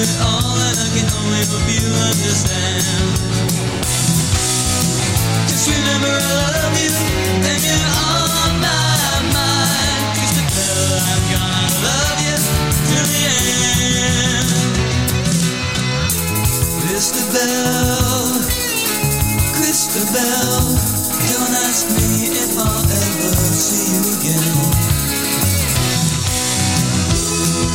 it all and I can only hope you understand. Just remember I love you and you're on my mind. Cause the I'm gonna love you till the end. Christabelle, Christabelle, don't ask me if I'll ever see you again.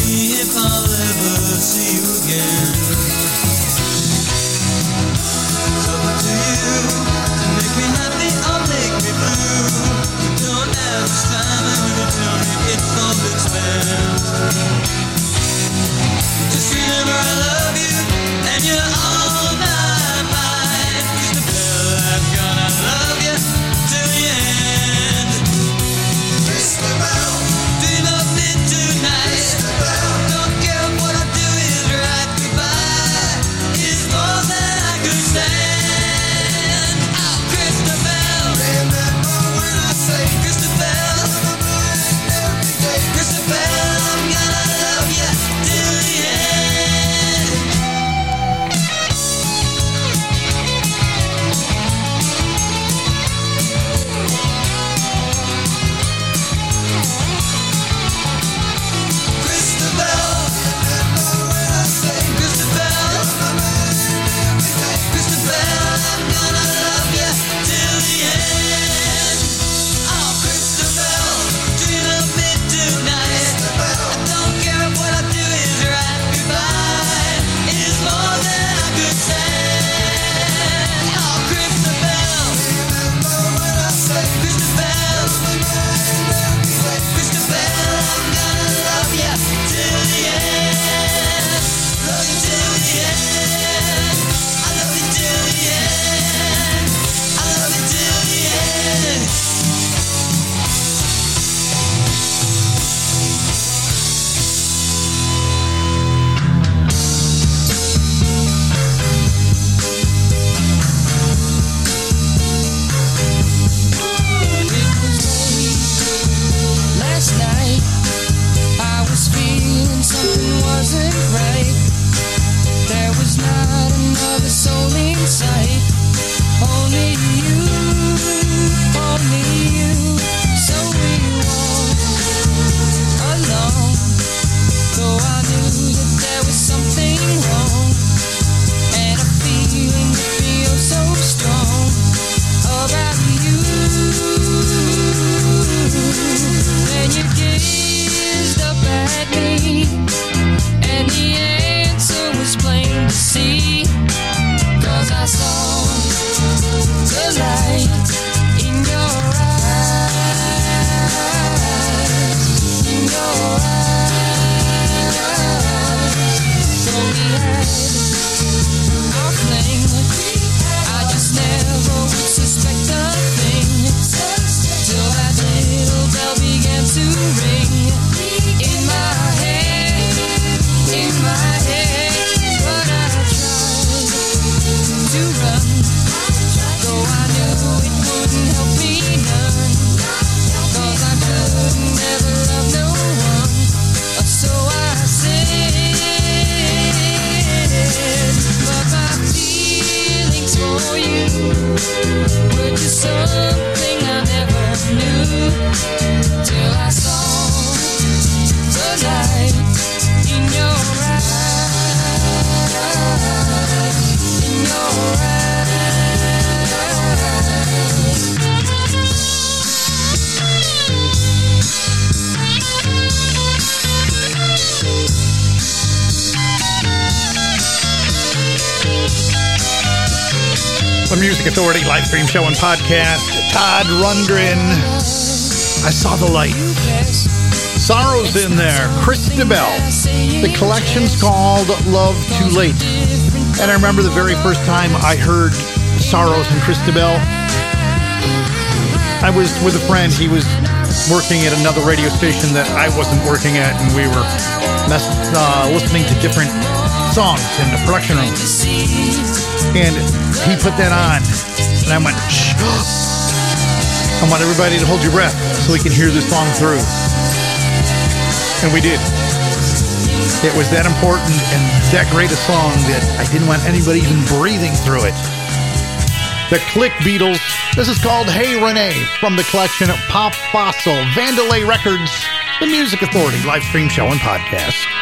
me if I'll ever see you again. To you to make me happy or make me blue. You don't have time and you. Just remember I love Music Authority live stream show and podcast. Todd Rundgren. I saw the light. Sorrows in there. Christabelle. The collection's called Love Too Late. And I remember the very first time I heard Sorrows and DeBell. I was with a friend. He was working at another radio station that I wasn't working at, and we were mess- uh, listening to different songs in the production room. And he put that on, and I went. I want everybody to hold your breath so we can hear this song through. And we did. It was that important and that great a song that I didn't want anybody even breathing through it. The Click Beetles. This is called Hey Renee from the collection Pop Fossil, Vandalay Records, the Music Authority live stream show and podcast.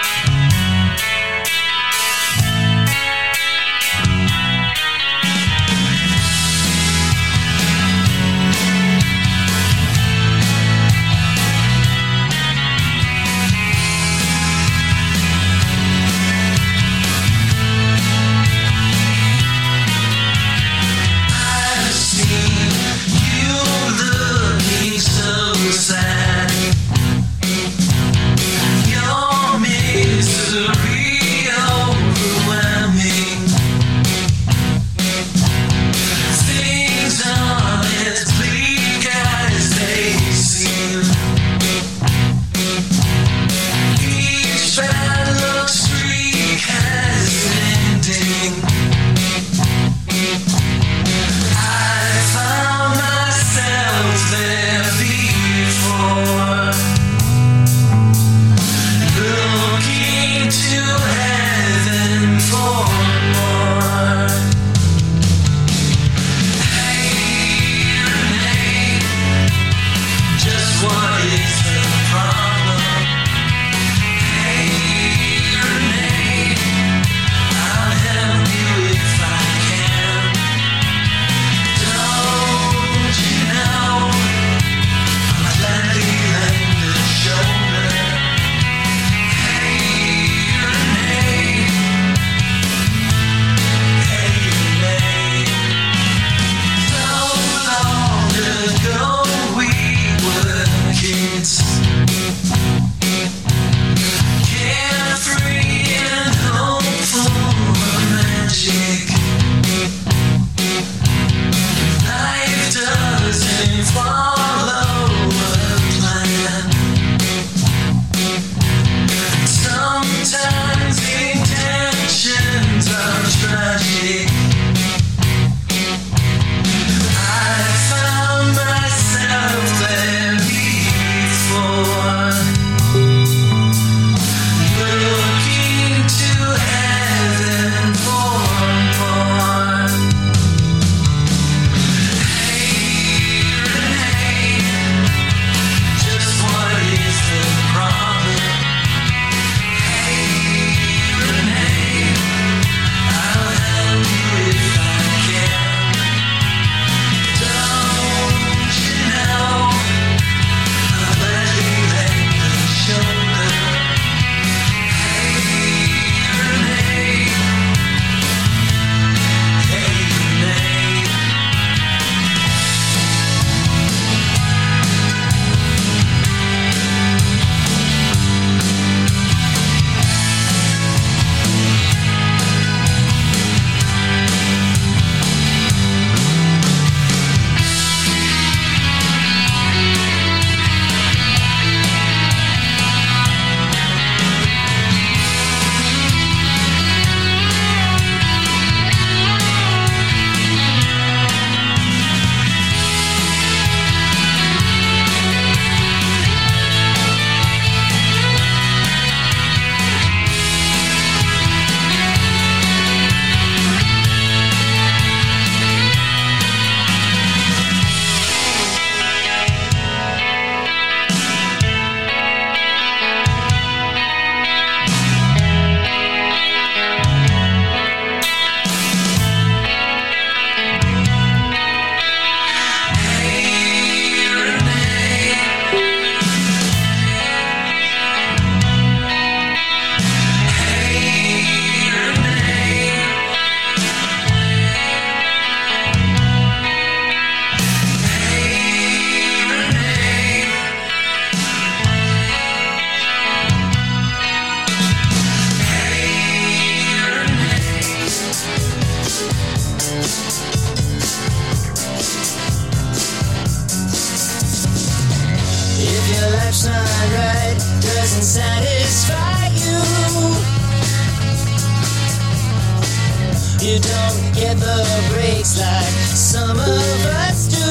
You don't get the breaks like some of us do.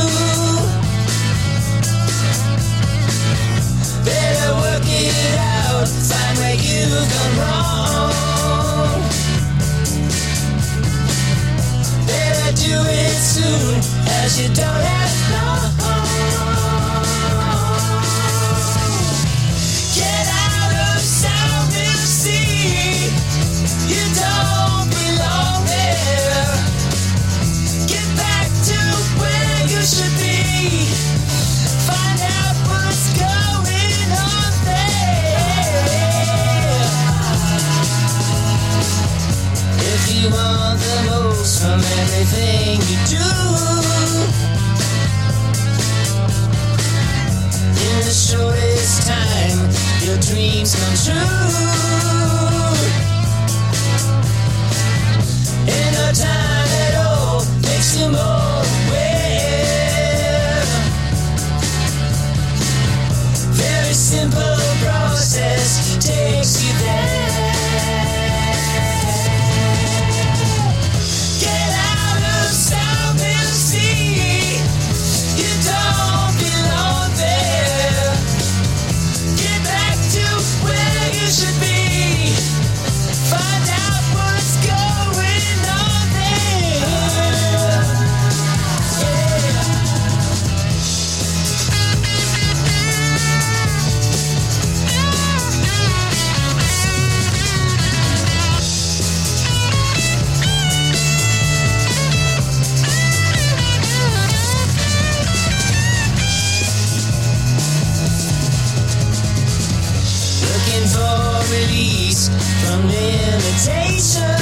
Better work it out, find where you've gone wrong. Better do it soon, as you don't have long. From everything you do, in the shortest time, your dreams come true. Release from limitation.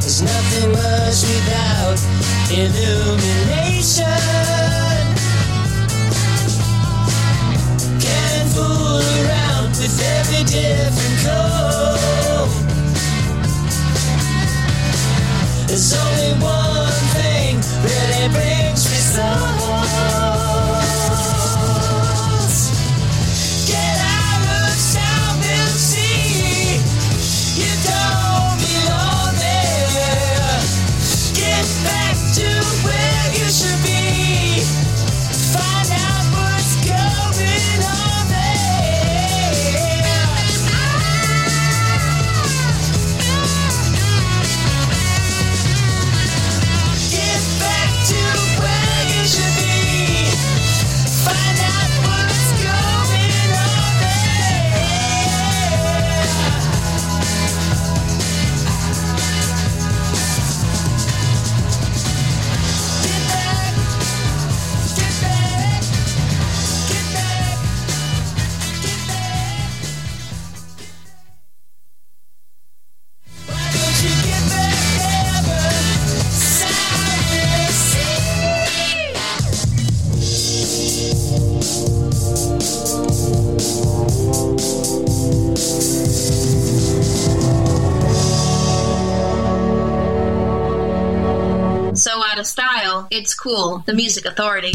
There's nothing much without illumination. Can fool around with every different code. There's only one thing really brings results. Get it's cool. The Music Authority.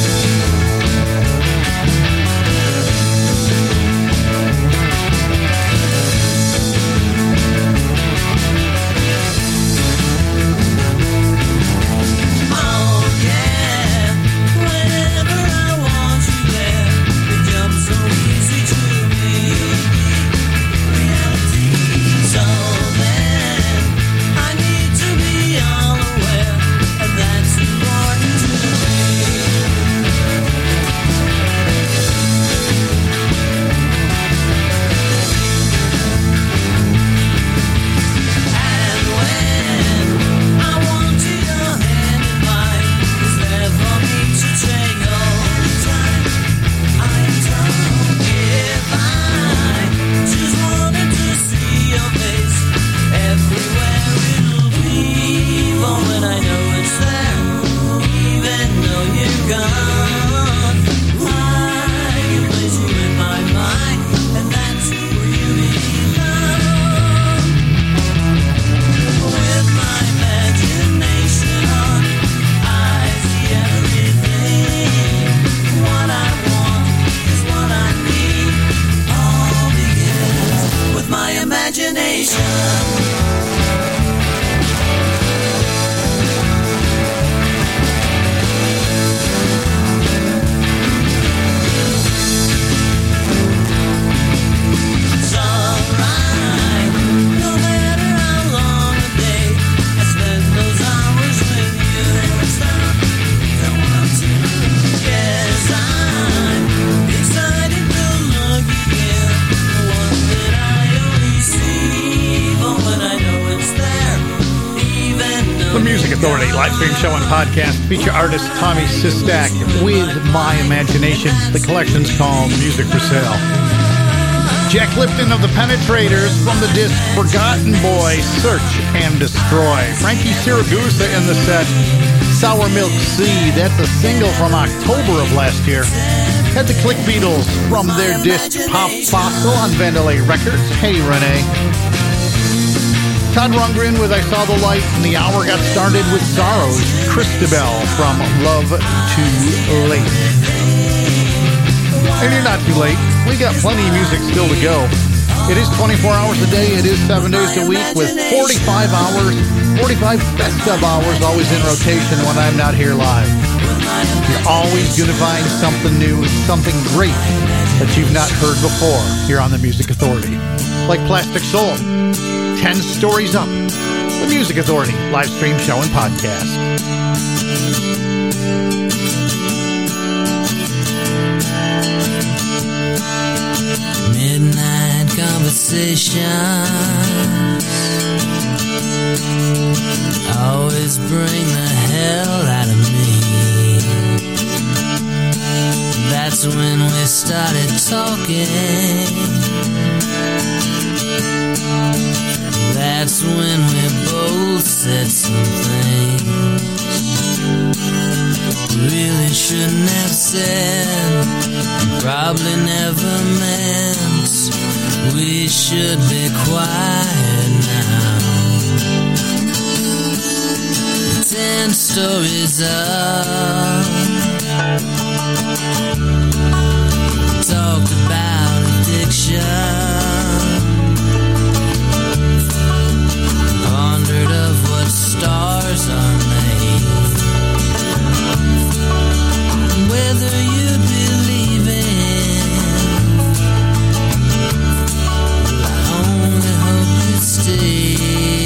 Feature artist Tommy Sistak with My Imagination. The collection's called Music for Sale. Jack Lipton of the Penetrators from the disc Forgotten Boy, Search and Destroy. Frankie Siragusa in the set, Sour Milk Sea. That's a single from October of last year. Had the Click Beetles from their disc Pop Fossil on Vandalay Records. Hey Renee. Todd Rundgren with I Saw the Light, and the hour got started with Sorrows, Christabelle from Love Too Late. And you're not too late. We got plenty of music still to go. It is 24 hours a day, it is 7 days a week with 45 hours, 45 best of hours always in rotation when I'm not here live. You're always going to find something new, something great that you've not heard before here on the Music Authority. Like Plastic Soul, 10 Stories Up, the Music Authority live stream show and podcast. Midnight conversations always bring the hell out of me. That's when we started talking. That's when we both said some something really shouldn't have said, probably never meant. We should be quiet now. Ten stories up, talked about addiction. Stay.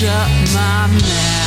Shut my mouth.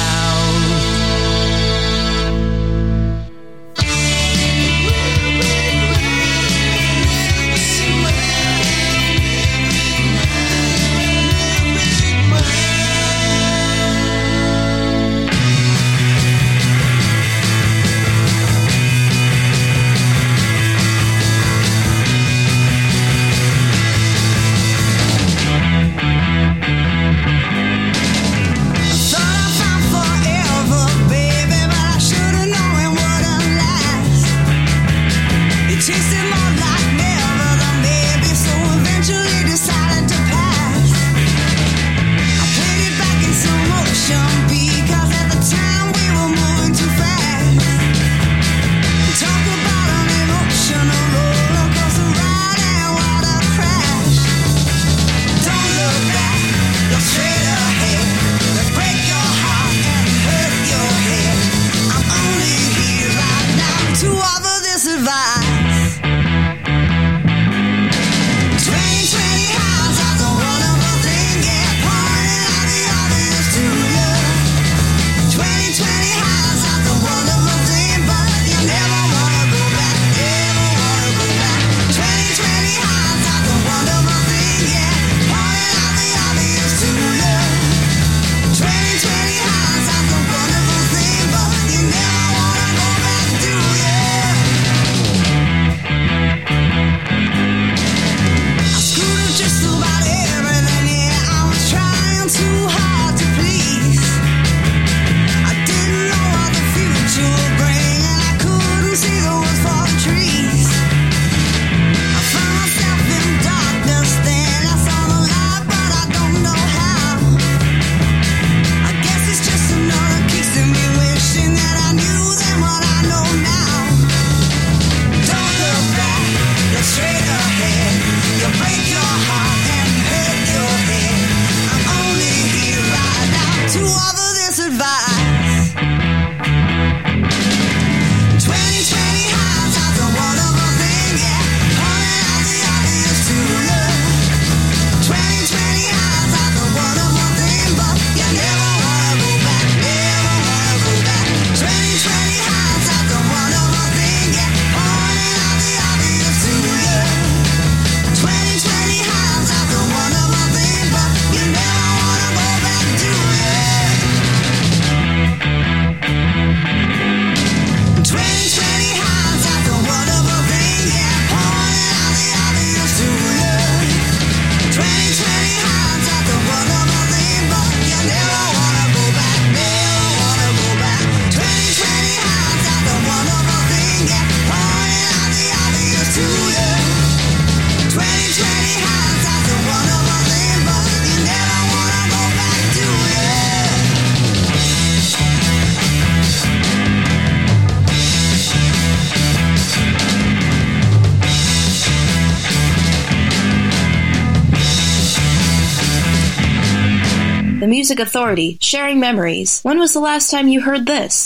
Music Authority, sharing memories. When was the last time you heard this?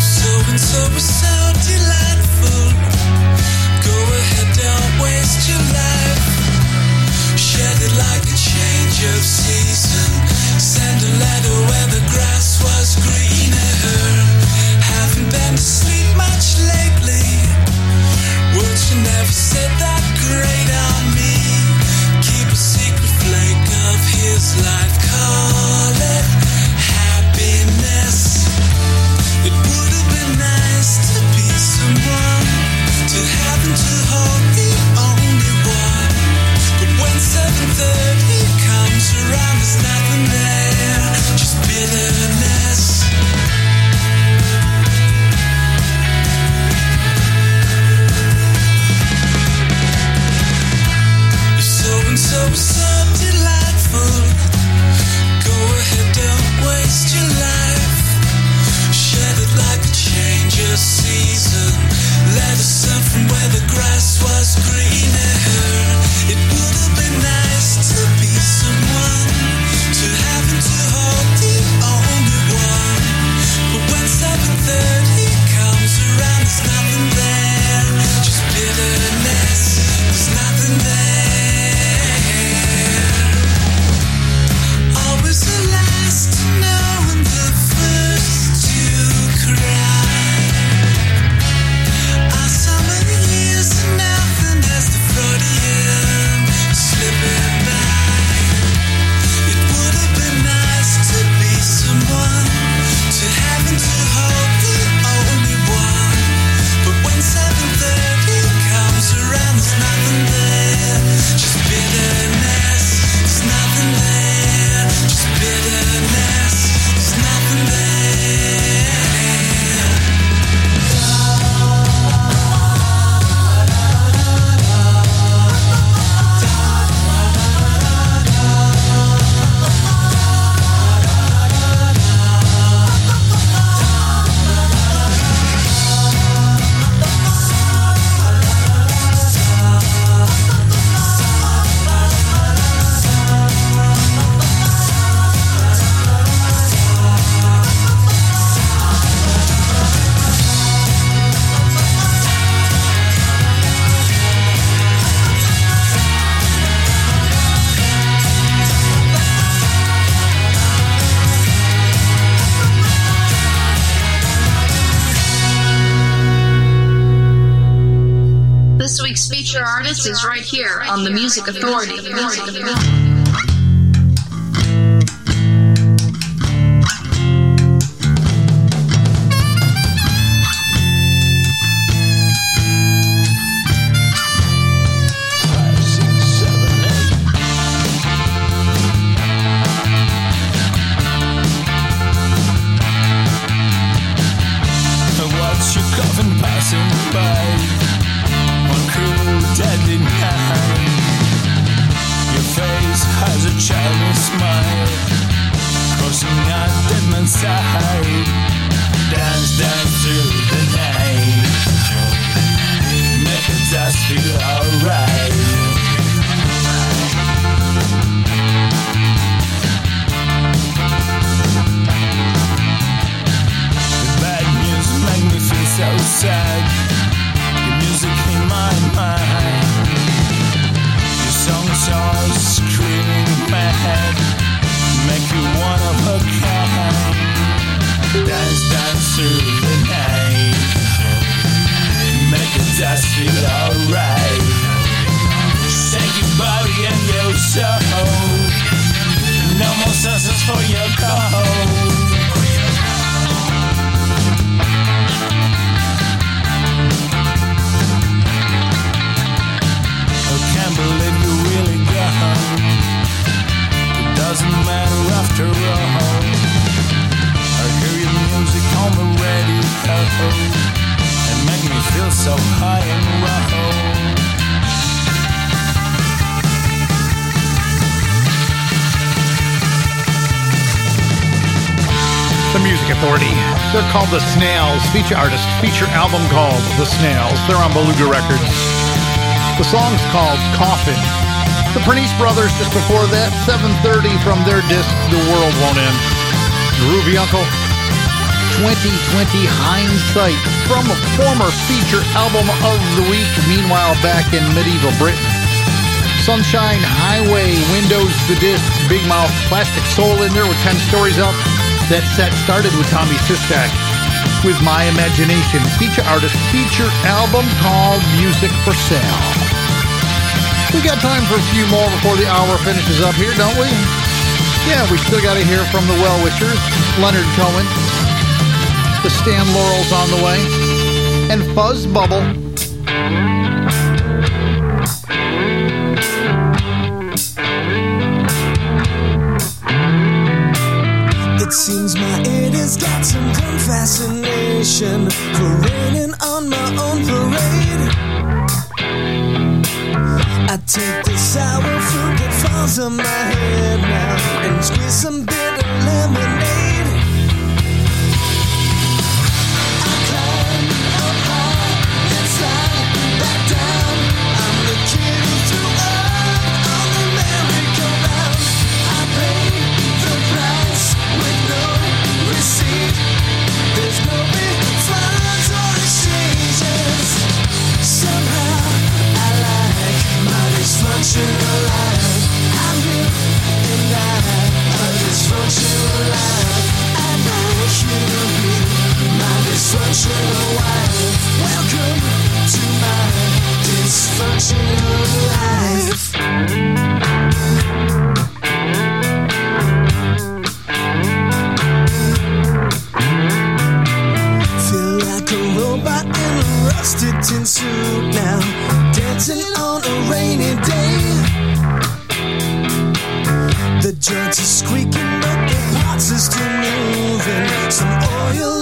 So and so was so delightful. Go ahead, don't waste your life. Shed it like a change of season. Send a letter where the grass was greener. There's nothing there, just bitterness. Change season. Let us from where the grass was greener. On the Music Authority. Dance, dance through the night, make feel alright. Shake your body and your soul. No more for your. I can't believe you really gone. It doesn't matter after all. I hear your music on the radio and make me feel so high and. The Music Authority. They're called The Snails. Feature artist, feature album called The Snails. They're on Beluga Records. The song's called Coffin. The Pernice Brothers just before that, 7.30 from their disc, The World Won't End. Groovy Uncle, 2020 Hindsight from a former feature album of the week, meanwhile back in medieval Britain. Sunshine Highway, Windows, the disc, Big Mouth, Plastic Soul in there with 10 stories up. That set started with Tommy Sistak with My Imagination, feature artist, feature album called Music for Sale. We got time for a few more before the hour finishes up here, don't we? Yeah, we still got to hear from the Well Wishers, Leonard Cohen, the Stan Laurel's on the way, and Fuzz Bubble. It seems my head has got some dumb fascination for raining on my own parade. I take the sour fruit that falls on my head now and squeeze some bitter lemonade. Rusted tin suit now, dancing on a rainy day. The joints are squeaking, but the parts are still moving. Some oil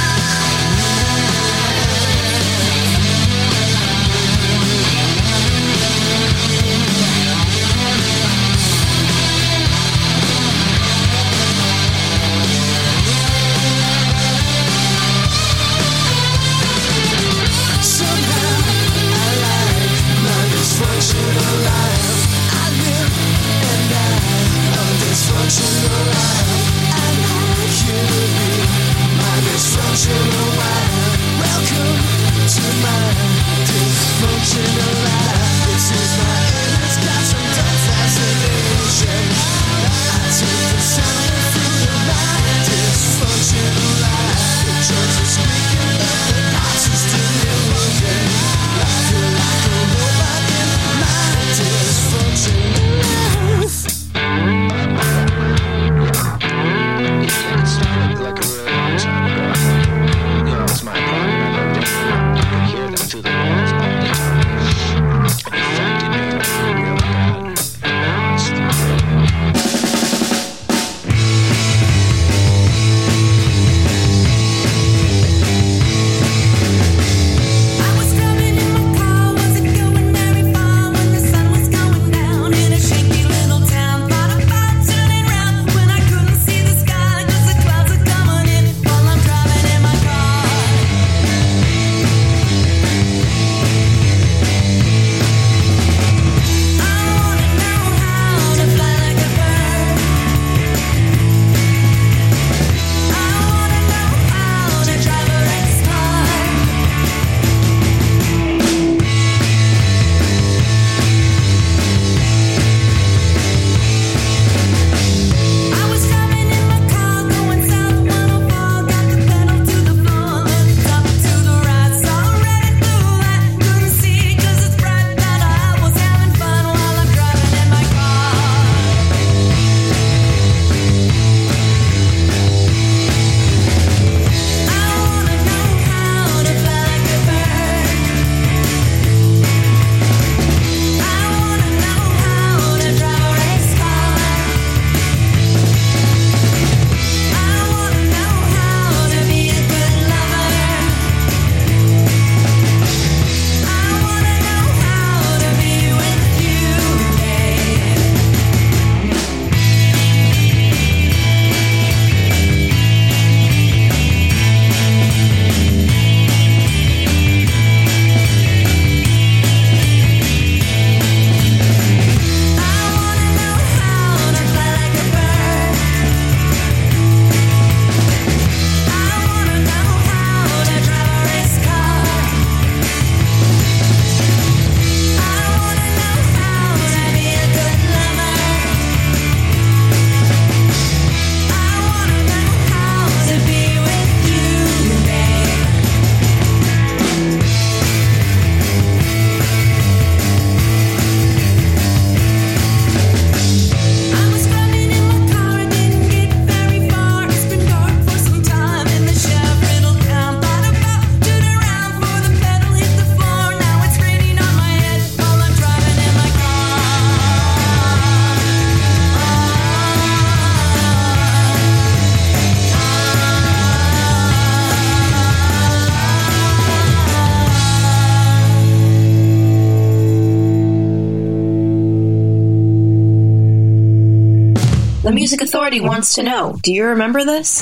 Authority wants to know Do you remember this?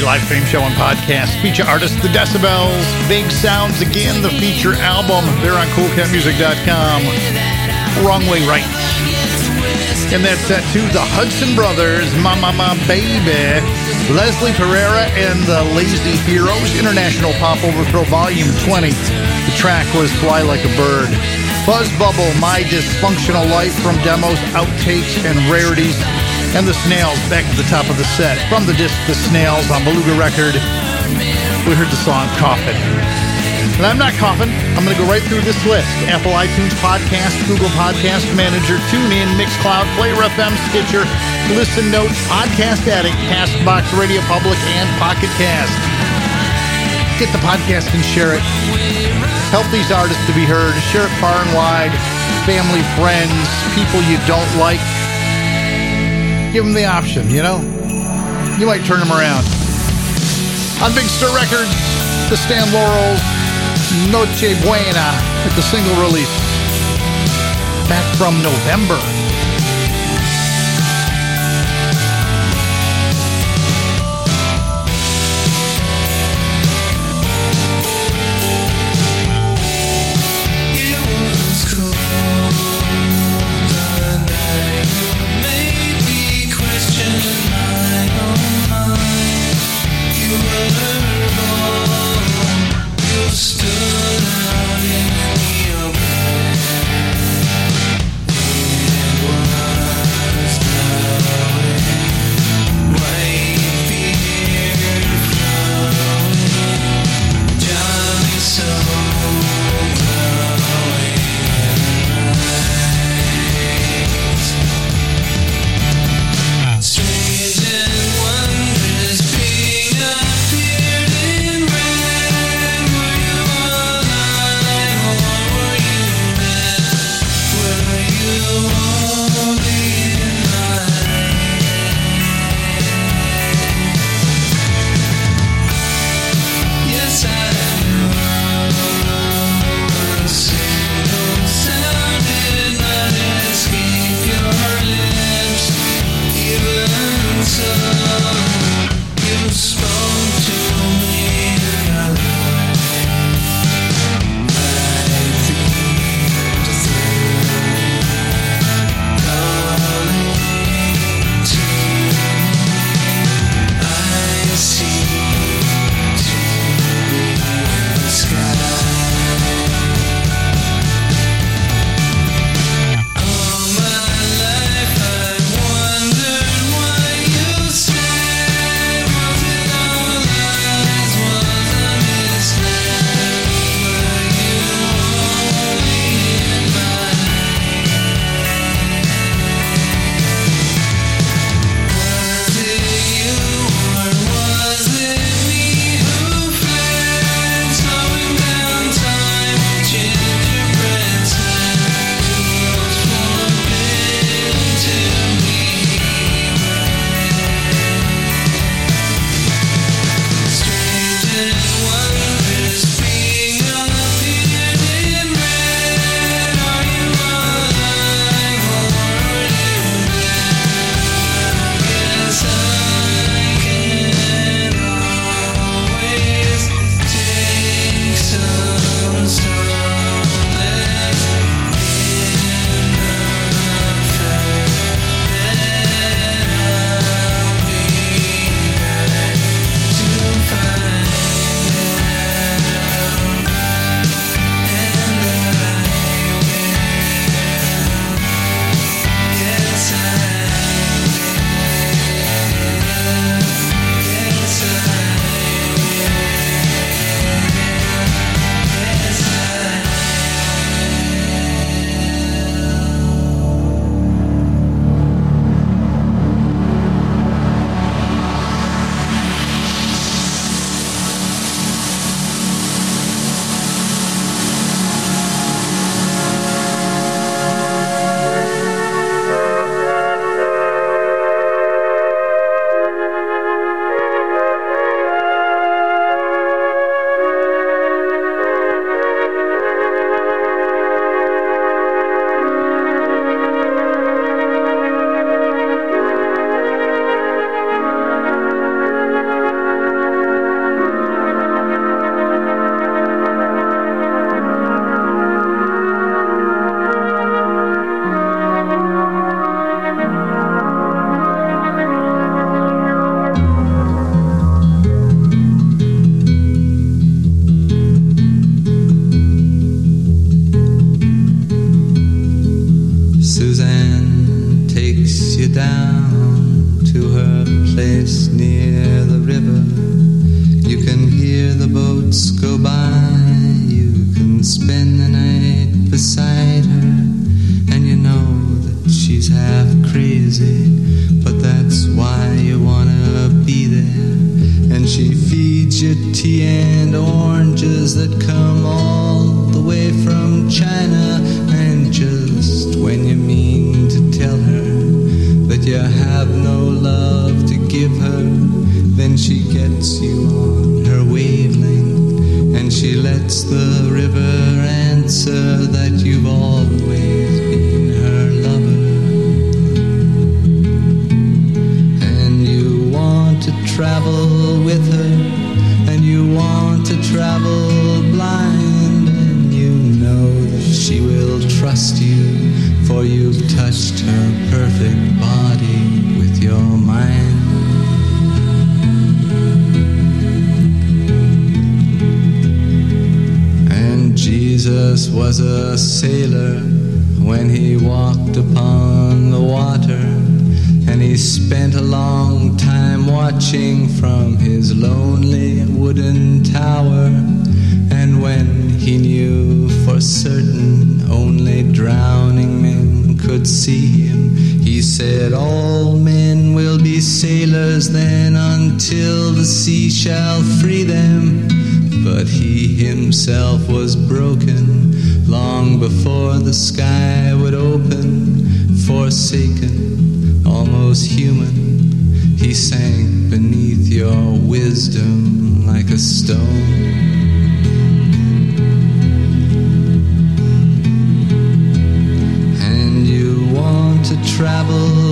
Live stream show and podcast. Feature artist The Decibels. Big Sounds again, the feature album. They're on coolcatmusic.com. Wrong way right. And that's set to the Hudson Brothers, My Mama Ma Baby, Leslie Pereira, and the Lazy Heroes, International Pop Overthrow Volume 20. The track was Fly Like a Bird. Fuzz Bubble, My Dysfunctional Life from demos, outtakes, and rarities. And the Snails back at the top of the set. From the disc The Snails on Beluga Record, we heard the song Coffin. And I'm not coughing. I'm going to go right through this list. Apple iTunes Podcast, Google Podcast Manager, TuneIn, Mixcloud, Player FM, Stitcher, Listen Notes, Podcast Addict, Castbox, Radio Public, and Pocket Cast. Get the podcast and share it. Help these artists to be heard. Share it far and wide. Family, friends, people you don't like give them the option, you know? You might turn them around. On Big Star Records, the Stan Laurel Noche Buena with the single release. Back from November the sea shall free them. But he himself was broken long before the sky would open, forsaken, almost human. He sank beneath your wisdom like a stone. And you want to travel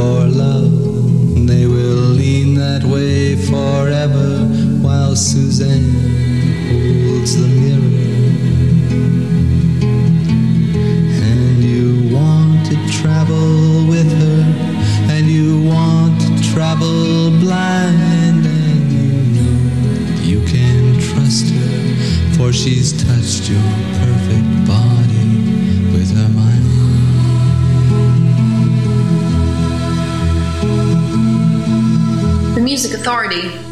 for love. They will lean that way forever while Suzanne holds the Music Authority.